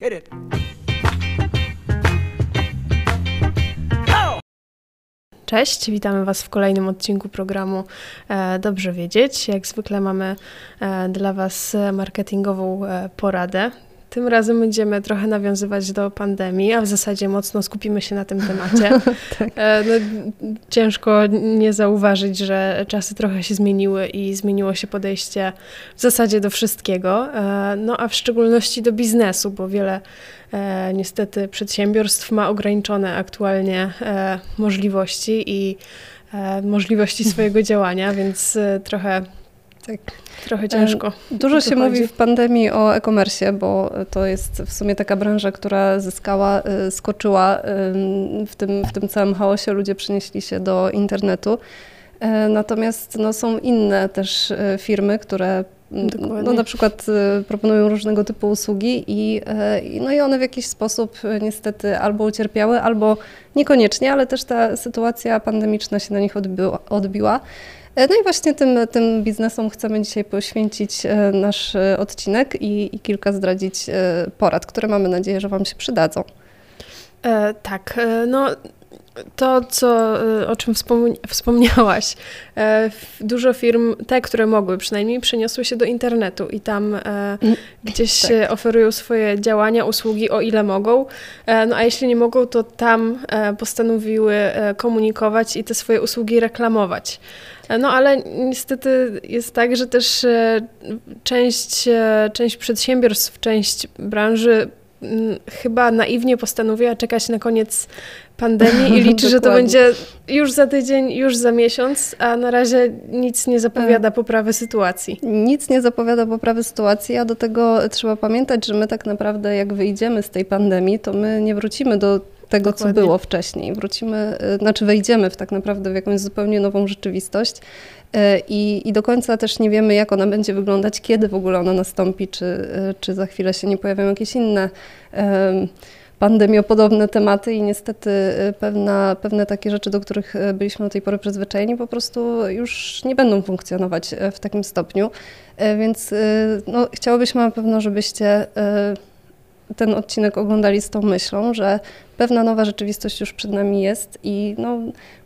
Hit it. Cześć, witamy Was w kolejnym odcinku programu e, Dobrze Wiedzieć. Jak zwykle mamy e, dla Was marketingową e, poradę. Tym razem będziemy trochę nawiązywać do pandemii, a w zasadzie mocno skupimy się na tym temacie. tak. no, ciężko nie zauważyć, że czasy trochę się zmieniły i zmieniło się podejście w zasadzie do wszystkiego, no a w szczególności do biznesu, bo wiele e, niestety przedsiębiorstw ma ograniczone aktualnie e, możliwości i e, możliwości swojego działania, więc e, trochę tak. Trochę ciężko. Dużo się mówi w pandemii o e-commerce, bo to jest w sumie taka branża, która zyskała, e, skoczyła w tym, w tym całym chaosie. Ludzie przenieśli się do internetu. E, natomiast no, są inne też firmy, które no, na przykład y, proponują różnego typu usługi i, no i one w jakiś sposób niestety albo ucierpiały, albo niekoniecznie, ale też ta sytuacja pandemiczna się na nich odbiła. odbiła. No i właśnie tym, tym biznesom chcemy dzisiaj poświęcić nasz odcinek i, i kilka zdradzić porad, które mamy nadzieję, że Wam się przydadzą. E, tak, e, no to, co, y, o czym wspomniałaś, e, dużo firm, te, które mogły przynajmniej, przeniosły się do internetu i tam e, mm, gdzieś tak. oferują swoje działania, usługi, o ile mogą. E, no a jeśli nie mogą, to tam postanowiły komunikować i te swoje usługi reklamować. No ale niestety jest tak, że też część, część przedsiębiorstw, część branży chyba naiwnie postanowiła czekać na koniec pandemii i liczy, że to będzie już za tydzień, już za miesiąc, a na razie nic nie zapowiada poprawy sytuacji. Nic nie zapowiada poprawy sytuacji, a do tego trzeba pamiętać, że my tak naprawdę jak wyjdziemy z tej pandemii, to my nie wrócimy do tego, Dokładnie. co było wcześniej. Wrócimy, y, znaczy wejdziemy w tak naprawdę w jakąś zupełnie nową rzeczywistość y, i, i do końca też nie wiemy, jak ona będzie wyglądać, kiedy w ogóle ona nastąpi, czy, y, czy za chwilę się nie pojawią jakieś inne pandemiopodobne tematy i niestety pewna, pewne takie rzeczy, do których byliśmy do tej pory przyzwyczajeni, po prostu już nie będą funkcjonować w takim stopniu. Więc no, chciałobyśmy na pewno, żebyście ten odcinek oglądali z tą myślą, że pewna nowa rzeczywistość już przed nami jest i no,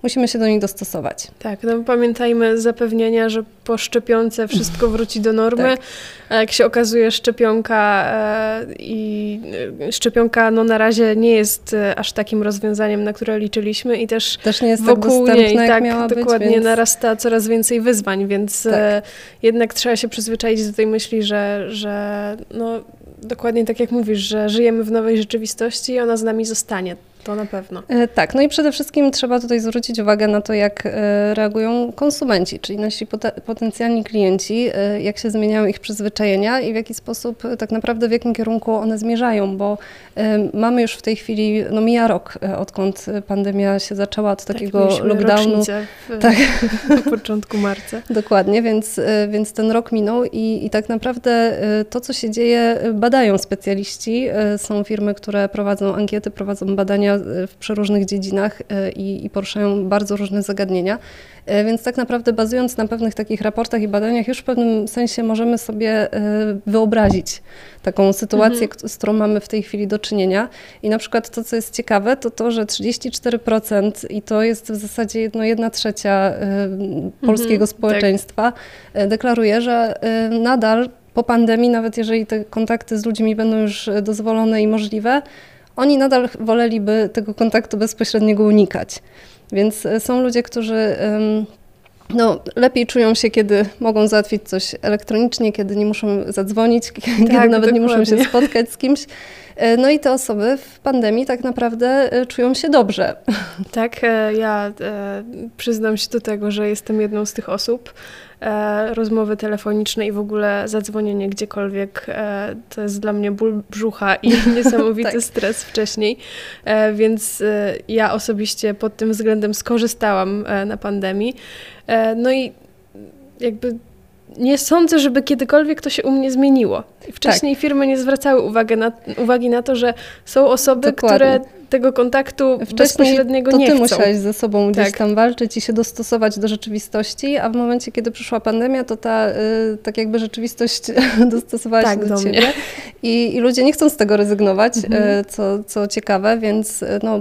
musimy się do niej dostosować. Tak, no pamiętajmy zapewnienia, że po szczepionce wszystko wróci do normy. tak. A jak się okazuje, szczepionka e, i e, szczepionka no na razie nie jest e, aż takim rozwiązaniem, na które liczyliśmy i też, też nie jest tak wokół tak niej tak dokładnie być, więc... narasta coraz więcej wyzwań, więc tak. jednak trzeba się przyzwyczaić do tej myśli, że, że no, dokładnie tak jak mówisz, że żyjemy w nowej rzeczywistości i ona z nami zostanie. To na pewno. E, tak, no i przede wszystkim trzeba tutaj zwrócić uwagę na to, jak e, reagują konsumenci, czyli nasi potencjalni klienci, e, jak się zmieniają ich przyzwyczajenia i w jaki sposób tak naprawdę w jakim kierunku one zmierzają, bo mamy już w tej chwili, no mija rok, odkąd pandemia się zaczęła od tak, takiego lockdownu. W, tak. Na początku marca. Dokładnie, więc, więc ten rok minął i, i tak naprawdę to, co się dzieje, badają specjaliści. Są firmy, które prowadzą ankiety, prowadzą badania w przeróżnych dziedzinach e, i, i poruszają bardzo różne zagadnienia. E, więc tak naprawdę bazując na pewnych takich raportach i badaniach, już w pewnym sensie możemy sobie e, wyobrazić taką sytuację, mhm. z którą mamy w tej chwili do czynienia. I na przykład to, co jest ciekawe, to to, że 34% i to jest w zasadzie no, jedna trzecia polskiego mhm, społeczeństwa tak. deklaruje, że nadal po pandemii, nawet jeżeli te kontakty z ludźmi będą już dozwolone i możliwe, oni nadal woleliby tego kontaktu bezpośredniego unikać. Więc e, są ludzie, którzy no, lepiej czują się, kiedy mogą załatwić coś elektronicznie, kiedy nie muszą zadzwonić, tak, kiedy nawet dokładnie. nie muszą się spotkać z kimś. E, no i te osoby w pandemii tak naprawdę e, czują się dobrze. Tak, ja przyznam się do tego, że jestem jedną z tych osób. E, rozmowy telefoniczne i w ogóle zadzwonienie gdziekolwiek, e, to jest dla mnie ból brzucha i niesamowity tak. stres wcześniej, e, więc ja osobiście pod tym względem skorzystałam na pandemii. No i jakby nie sądzę, żeby kiedykolwiek to się u mnie zmieniło. Wcześniej tak. firmy nie zwracały uwagi na, uwagi na to, że są osoby, Dokładnie. które tego kontaktu Wcześniej bezpośredniego to nie ty chcą. musiałeś ze sobą gdzieś tak. tam walczyć i się dostosować do rzeczywistości, a w momencie, kiedy przyszła pandemia, to ta y, tak jakby rzeczywistość dostosowała tak, się do, do ciebie I, I, ludzie nie chcą z tego rezygnować, mhm. y, co, co ciekawe, więc y, no,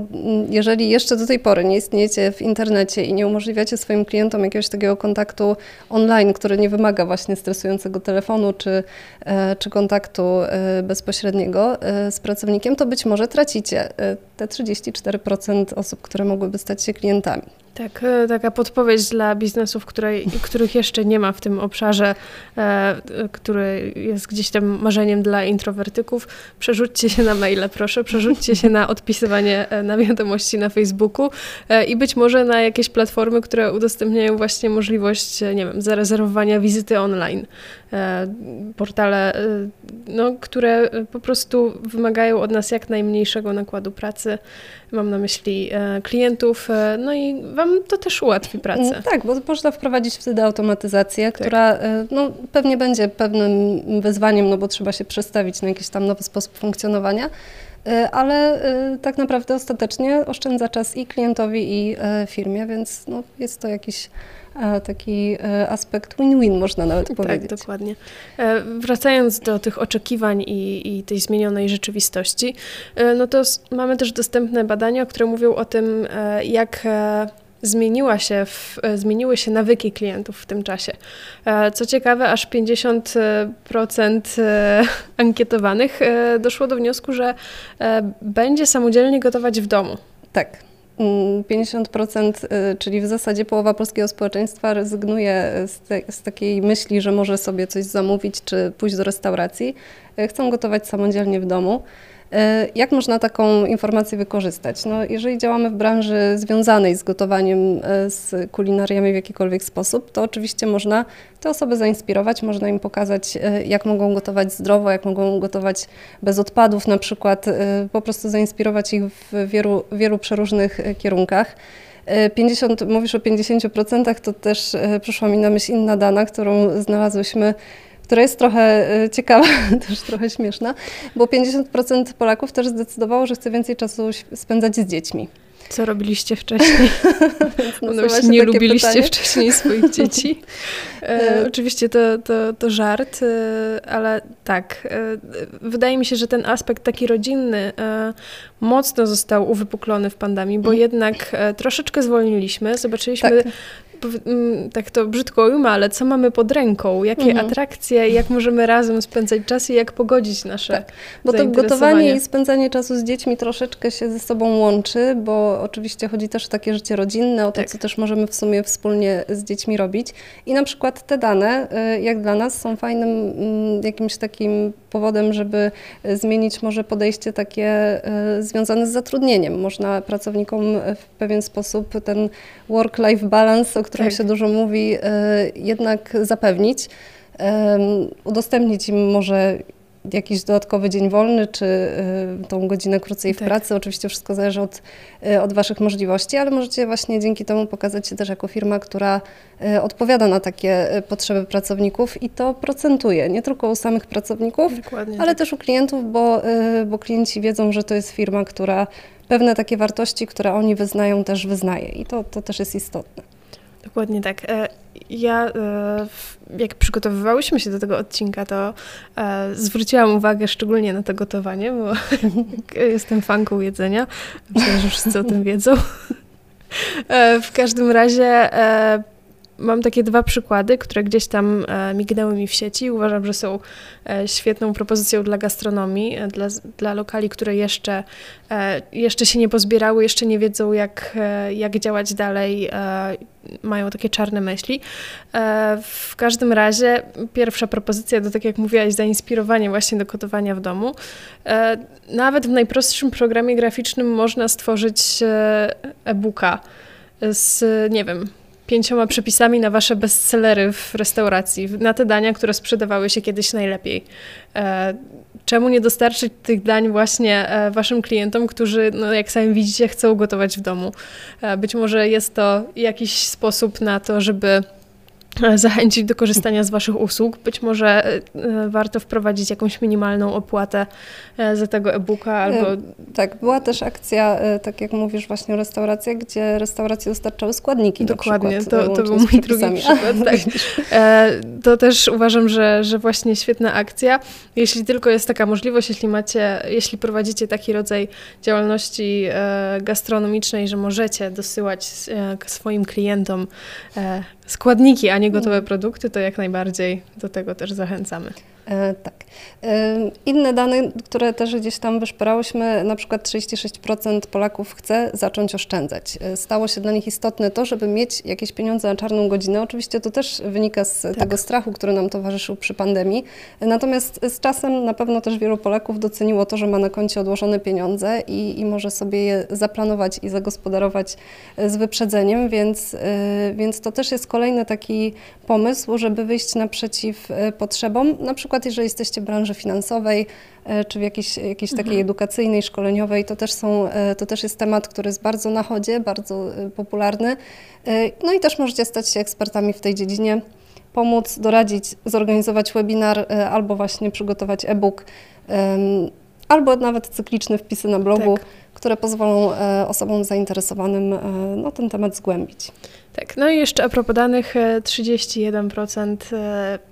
jeżeli jeszcze do tej pory nie istniejecie w internecie i nie umożliwiacie swoim klientom jakiegoś takiego kontaktu online, który nie wymaga właśnie stresującego telefonu czy, czy kontaktu bezpośredniego z pracownikiem, to być może tracicie te 34% osób, które mogłyby stać się klientami. Tak, e, taka podpowiedź dla biznesów, których jeszcze nie ma w tym obszarze, e, który jest gdzieś tam marzeniem dla introwertyków. Przerzućcie się na maile, proszę, przerzućcie się na odpisywanie e, na wiadomości na Facebooku e, i być może na jakieś platformy, które udostępniają właśnie możliwość, e, nie wiem, zarezerwowania wizyty online. E, portale, no, które po prostu wymagają od nas jak najmniejszego nakładu pracy. Mam na myśli klientów, no i Wam to też ułatwi pracę. Mm, tak, bo można wprowadzić wtedy automatyzację, tak. która e, no, pewnie będzie pewnym wyzwaniem, no bo trzeba się przestawić na jakiś tam nowy sposób funkcjonowania, e, ale e, tak naprawdę ostatecznie oszczędza czas i klientowi, i firmie, więc no, jest to jakiś taki aspekt win-win, można nawet tak, powiedzieć. Tak, dokładnie. Wracając do tych oczekiwań i, i, tej zmienionej rzeczywistości, no to mamy też dostępne badania, które mówią o tym, jak zmieniła się w, e, zmieniły się nawyki klientów w tym czasie. E, co ciekawe, aż 50% e, ankietowanych doszło do wniosku, że będzie samodzielnie gotować w domu. Tak. 50%, mm, czyli w zasadzie połowa polskiego społeczeństwa rezygnuje z, te, z, takiej myśli, że może sobie coś zamówić czy pójść do restauracji. Chcą gotować samodzielnie w domu. E, jak można taką informację wykorzystać? No, jeżeli działamy w branży związanej z gotowaniem, e, z kulinariami w jakikolwiek sposób, to oczywiście można te osoby zainspirować, można im pokazać, e, jak mogą gotować zdrowo, jak mogą gotować bez odpadów, na przykład po prostu zainspirować ich w wielu, wielu przeróżnych kierunkach. 50, mówisz o 50%, to też przyszła mi na myśl inna dana, którą znalazłyśmy która jest trochę e, ciekawa, też trochę śmieszna, bo 50% Polaków też zdecydowało, że chce więcej czasu spędzać z dziećmi. Co robiliście wcześniej? no, no nie lubiliście pytanie. wcześniej swoich dzieci. E, e, oczywiście to, to, to żart, e, ale tak. E, wydaje mi się, że ten aspekt taki rodzinny mocno został uwypuklony w pandemii, bo mm. jednak troszeczkę zwolniliśmy. Zobaczyliśmy tak. Mm, tak to brzydko ujmę, ale co mamy pod ręką, jakie mhm. atrakcje, jak możemy razem spędzać czas i jak pogodzić nasze tak. Bo to gotowanie i spędzanie czasu z dziećmi troszeczkę się ze sobą łączy, bo oczywiście chodzi też o takie życie rodzinne, o to, tak. co też możemy w sumie wspólnie z dziećmi robić. I na przykład te dane, y, jak dla nas, są fajnym mm, jakimś takim powodem, żeby y, zmienić może podejście takie y, związane z zatrudnieniem. Można pracownikom w pewien sposób ten work-life balance, o którym tak. się dużo mówi, jednak zapewnić. Udostępnić im może jakiś dodatkowy dzień wolny, czy y, tą godzinę krócej w tak. pracy. Oczywiście wszystko zależy od, y, od Waszych możliwości, ale możecie właśnie dzięki temu pokazać się też jako firma, która y, odpowiada na takie potrzeby pracowników i to procentuje, nie tylko u samych pracowników, Dokładnie ale tak. też u klientów, bo, bo klienci wiedzą, że to jest firma, która pewne takie wartości, które oni wyznają, też wyznaje i to, to też jest istotne. Dokładnie tak. E, ja, e, jak przygotowywałyśmy się do tego odcinka, to e, zwróciłam uwagę szczególnie na to gotowanie, bo jestem fanką jedzenia. Myślę, że wszyscy o tym wiedzą. W każdym razie mam takie dwa przykłady, które gdzieś tam e, mignęły mi w sieci. Uważam, że są e, świetną propozycją dla gastronomii, e, dla, dla lokali, które jeszcze, jeszcze się nie pozbierały, jeszcze nie wiedzą, jak, jak działać dalej, mają takie czarne myśli. W każdym razie pierwsza propozycja to, tak jak mówiłaś, zainspirowanie właśnie do gotowania w domu. Nawet w najprostszym programie graficznym można stworzyć e-booka z, nie wiem, pięcioma przepisami na wasze bestsellery w restauracji, na te dania, które sprzedawały się kiedyś najlepiej. E, czemu nie dostarczyć tych dań właśnie e, waszym klientom, którzy, no, jak sami widzicie, chcą gotować w domu? E, być może jest to jakiś sposób na to, żeby zachęcić do korzystania z Waszych usług. Być może e, warto wprowadzić jakąś minimalną opłatę e, za tego e-booka albo... Tak, była też akcja, tak jak mówisz, właśnie restauracja, gdzie restauracje dostarczały składniki Dokładnie, przykład, to, to był mój drugi przykład. tak. To też uważam, że, że właśnie świetna akcja. Jeśli tylko jest taka możliwość, jeśli macie, jeśli prowadzicie taki rodzaj działalności gastronomicznej, że możecie dosyłać swoim klientom składniki, a nie gotowe produkty, to jak najbardziej do tego też zachęcamy. E, tak. E, inne dane, które też gdzieś tam wyszperałyśmy, na przykład 36% Polaków chce zacząć oszczędzać. E, stało się dla nich istotne to, żeby mieć jakieś pieniądze na czarną godzinę. Oczywiście to też wynika z tak. tego strachu, który nam towarzyszył przy pandemii. Natomiast z czasem na pewno też wielu Polaków doceniło to, że ma na koncie odłożone pieniądze i, i może sobie je zaplanować i zagospodarować z wyprzedzeniem, więc, więc to też jest kolejny taki pomysł, żeby wyjść naprzeciw potrzebom. Na przykład przykład jeżeli jesteście w branży finansowej, e, czy w jakiejś, jakiejś takiej mhm. edukacyjnej, szkoleniowej, to też, są, e, to też jest temat, który jest bardzo na chodzie, bardzo e, popularny. No i też możecie stać się ekspertami w tej dziedzinie, pomóc, doradzić, zorganizować webinar albo właśnie przygotować e-book, albo nawet cykliczne wpisy na blogu, tak. które pozwolą osobom zainteresowanym no, ten temat zgłębić. Tak, no i jeszcze a propos danych, 31% E,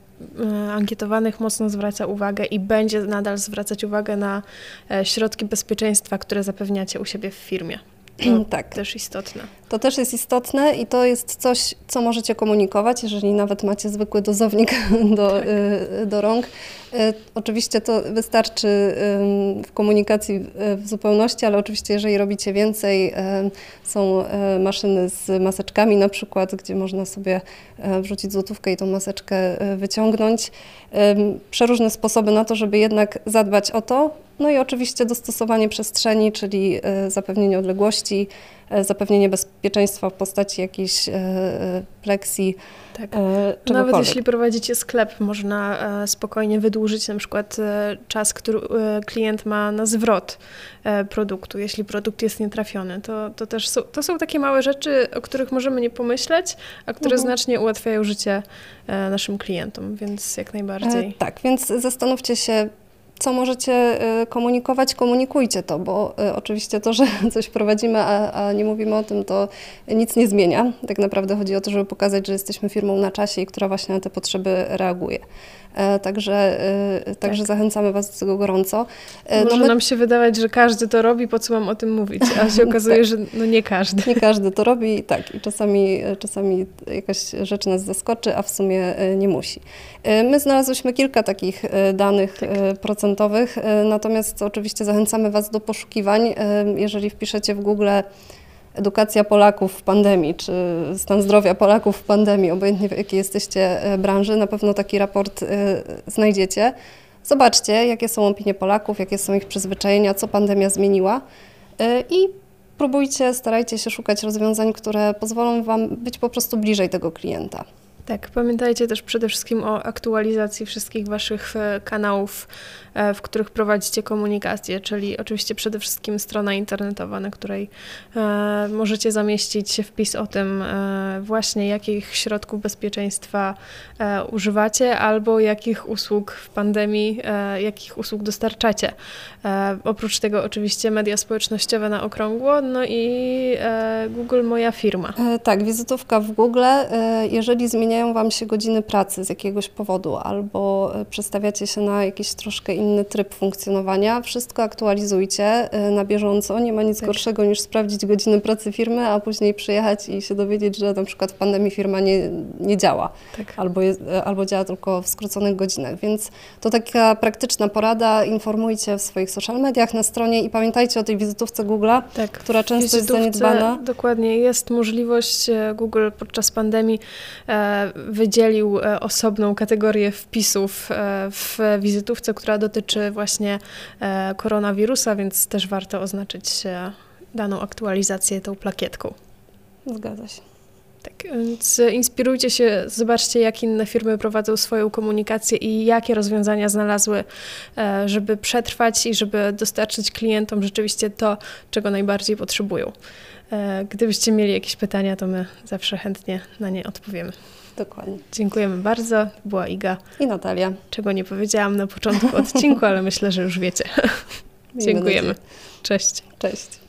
ankietowanych mocno zwraca uwagę i będzie nadal zwracać uwagę na e, środki bezpieczeństwa, które zapewniacie u siebie w firmie. To tak. też istotne. To też jest istotne i to jest coś, co możecie komunikować, jeżeli nawet macie zwykły dozownik do, tak. Y, do rąk. Y, oczywiście to wystarczy w komunikacji w zupełności, ale oczywiście jeżeli robicie więcej, są maszyny z maseczkami na przykład, gdzie można sobie wrzucić złotówkę i tą maseczkę wyciągnąć. Przeróżne sposoby na to, żeby jednak zadbać o to. No i oczywiście dostosowanie przestrzeni, czyli zapewnienie odległości, E, zapewnienie bezpieczeństwa w postaci jakiejś e, e, pleksji. Tak. Nawet jeśli prowadzicie sklep, można spokojnie wydłużyć na przykład czas, który klient ma na zwrot produktu, jeśli produkt jest nietrafiony. To, to też są, to są takie małe rzeczy, o których możemy nie pomyśleć, a które mhm. znacznie ułatwiają życie naszym klientom, więc jak najbardziej. Tak, więc zastanówcie się, co możecie y, komunikować, komunikujcie to, bo y, oczywiście to, że coś prowadzimy, a, a, nie mówimy o tym, to nic nie zmienia. Tak naprawdę chodzi o to, żeby pokazać, że jesteśmy firmą na czasie i która właśnie na te potrzeby reaguje. E, także, e, także tak. zachęcamy Was do tego gorąco. E, no Może my... nam się wydawać, że każdy to robi, po co mam o tym mówić, a się okazuje, tak. że no nie każdy. Nie każdy to robi, tak. I czasami, czasami jakaś rzecz nas zaskoczy, a w sumie nie musi. My znalazłyśmy kilka takich danych tak. procentowych, natomiast oczywiście zachęcamy Was do poszukiwań. Jeżeli wpiszecie w Google edukacja Polaków w pandemii, czy stan zdrowia Polaków w pandemii, obojętnie w jakiej jesteście e, branży, na pewno taki raport e, znajdziecie. Zobaczcie, jakie są opinie Polaków, jakie są ich przyzwyczajenia, co pandemia zmieniła e, i próbujcie, starajcie się szukać rozwiązań, które pozwolą Wam być po prostu bliżej tego klienta. Tak, pamiętajcie też przede wszystkim o aktualizacji wszystkich Waszych kanałów w których prowadzicie komunikację, czyli oczywiście przede wszystkim strona internetowa, na której e, możecie zamieścić wpis o tym e, właśnie, jakich środków bezpieczeństwa używacie albo jakich usług w pandemii, jakich usług dostarczacie. Oprócz tego oczywiście media społecznościowe na okrągło, no i Google Moja Firma. Tak, wizytówka w Google. Jeżeli zmieniają Wam się godziny pracy z jakiegoś powodu albo przestawiacie się na jakieś troszkę inny tryb funkcjonowania. Wszystko aktualizujcie y, na bieżąco. Nie ma nic tak. gorszego niż sprawdzić godziny pracy firmy, a później przyjechać i się dowiedzieć, że na przykład w pandemii firma nie, nie działa tak. albo, jest, albo działa tylko w skróconych godzinach. Więc to taka praktyczna porada. Informujcie w swoich social mediach, na stronie i pamiętajcie o tej wizytówce Google'a, tak. która często jest zaniedbana. Dokładnie. Jest możliwość, e, Google podczas pandemii e, wydzielił e, osobną kategorię wpisów w wizytówce, która dotyczy dotyczy właśnie e, koronawirusa, więc też warto oznaczyć daną aktualizację tą plakietką. Zgadza się. Tak, więc inspirujcie się, zobaczcie, jak inne firmy prowadzą swoją komunikację i jakie rozwiązania znalazły, e, żeby przetrwać i żeby dostarczyć klientom rzeczywiście to, czego najbardziej potrzebują. E, gdybyście mieli jakieś pytania, to my zawsze chętnie na nie odpowiemy. Dokładnie. Dziękujemy bardzo. Była Iga. I Natalia. Czego nie powiedziałam na początku odcinku, ale myślę, że już wiecie. Dziękujemy. Cześć. Cześć.